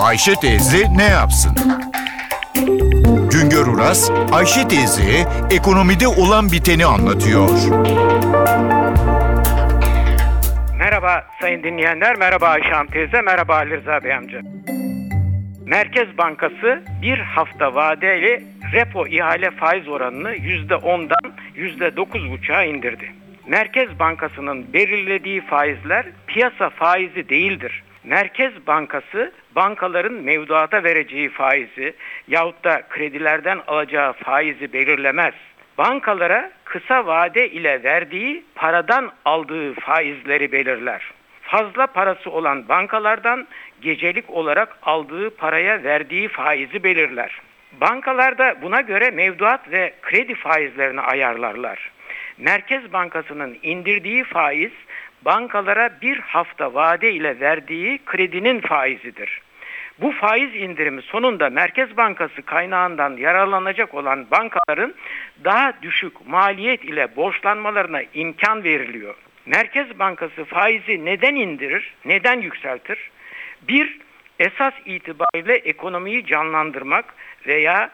Ayşe teyze ne yapsın? Güngör Uras, Ayşe teyzeye ekonomide olan biteni anlatıyor. Merhaba sayın dinleyenler, merhaba Ayşe Hanım teyze, merhaba Ali Rıza Bey amca. Merkez Bankası bir hafta vadeli repo ihale faiz oranını %10'dan %9,5'a indirdi. Merkez Bankası'nın belirlediği faizler piyasa faizi değildir. Merkez Bankası bankaların mevduata vereceği faizi yahut da kredilerden alacağı faizi belirlemez. Bankalara kısa vade ile verdiği paradan aldığı faizleri belirler. Fazla parası olan bankalardan gecelik olarak aldığı paraya verdiği faizi belirler. Bankalarda buna göre mevduat ve kredi faizlerini ayarlarlar. Merkez Bankası'nın indirdiği faiz bankalara bir hafta vade ile verdiği kredinin faizidir. Bu faiz indirimi sonunda Merkez Bankası kaynağından yararlanacak olan bankaların daha düşük maliyet ile borçlanmalarına imkan veriliyor. Merkez Bankası faizi neden indirir, neden yükseltir? Bir, esas itibariyle ekonomiyi canlandırmak veya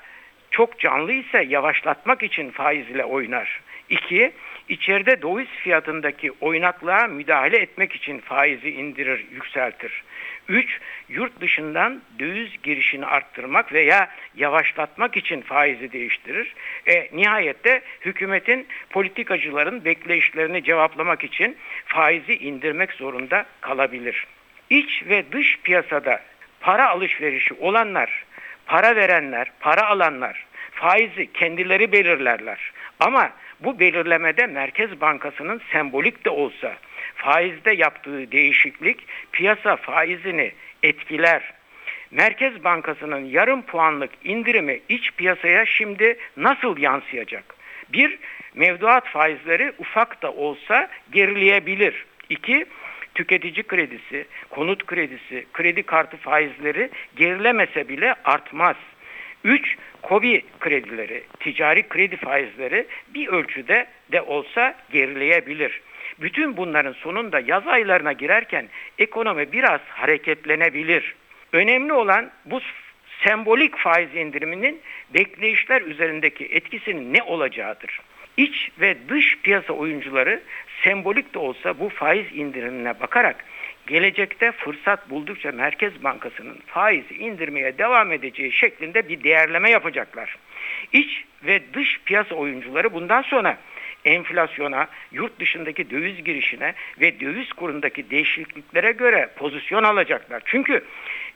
çok canlı ise yavaşlatmak için faiz ile oynar. İki, içeride döviz fiyatındaki oynaklığa müdahale etmek için faizi indirir, yükseltir. Üç, yurt dışından döviz girişini arttırmak veya yavaşlatmak için faizi değiştirir. E, nihayette hükümetin politikacıların bekleyişlerini cevaplamak için faizi indirmek zorunda kalabilir. İç ve dış piyasada para alışverişi olanlar, para verenler, para alanlar faizi kendileri belirlerler. Ama bu belirlemede Merkez Bankası'nın sembolik de olsa faizde yaptığı değişiklik piyasa faizini etkiler. Merkez Bankası'nın yarım puanlık indirimi iç piyasaya şimdi nasıl yansıyacak? Bir, mevduat faizleri ufak da olsa gerileyebilir. İki, tüketici kredisi, konut kredisi, kredi kartı faizleri gerilemese bile artmaz. 3. Kobi kredileri, ticari kredi faizleri bir ölçüde de olsa gerileyebilir. Bütün bunların sonunda yaz aylarına girerken ekonomi biraz hareketlenebilir. Önemli olan bu sembolik faiz indiriminin bekleyişler üzerindeki etkisinin ne olacağıdır. İç ve dış piyasa oyuncuları sembolik de olsa bu faiz indirimine bakarak gelecekte fırsat buldukça Merkez Bankası'nın faizi indirmeye devam edeceği şeklinde bir değerleme yapacaklar. İç ve dış piyasa oyuncuları bundan sonra enflasyona, yurt dışındaki döviz girişine ve döviz kurundaki değişikliklere göre pozisyon alacaklar. Çünkü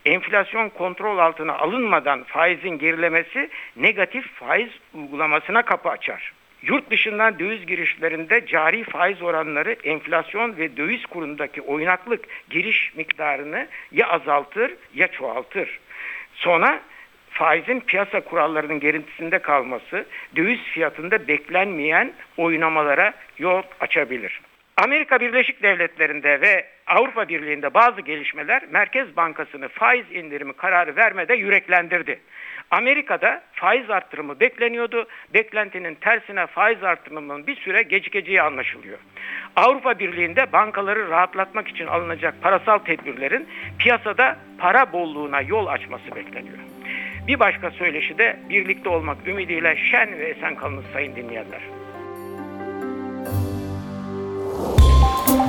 enflasyon kontrol altına alınmadan faizin gerilemesi negatif faiz uygulamasına kapı açar. Yurt dışından döviz girişlerinde cari faiz oranları enflasyon ve döviz kurundaki oynaklık giriş miktarını ya azaltır ya çoğaltır. Sonra faizin piyasa kurallarının gerintisinde kalması döviz fiyatında beklenmeyen oynamalara yol açabilir. Amerika Birleşik Devletleri'nde ve Avrupa Birliği'nde bazı gelişmeler Merkez Bankası'nı faiz indirimi kararı vermede yüreklendirdi. Amerika'da faiz arttırımı bekleniyordu. Beklentinin tersine faiz arttırımının bir süre gecikeceği anlaşılıyor. Avrupa Birliği'nde bankaları rahatlatmak için alınacak parasal tedbirlerin piyasada para bolluğuna yol açması bekleniyor. Bir başka söyleşi de birlikte olmak ümidiyle şen ve esen kalınız sayın dinleyenler.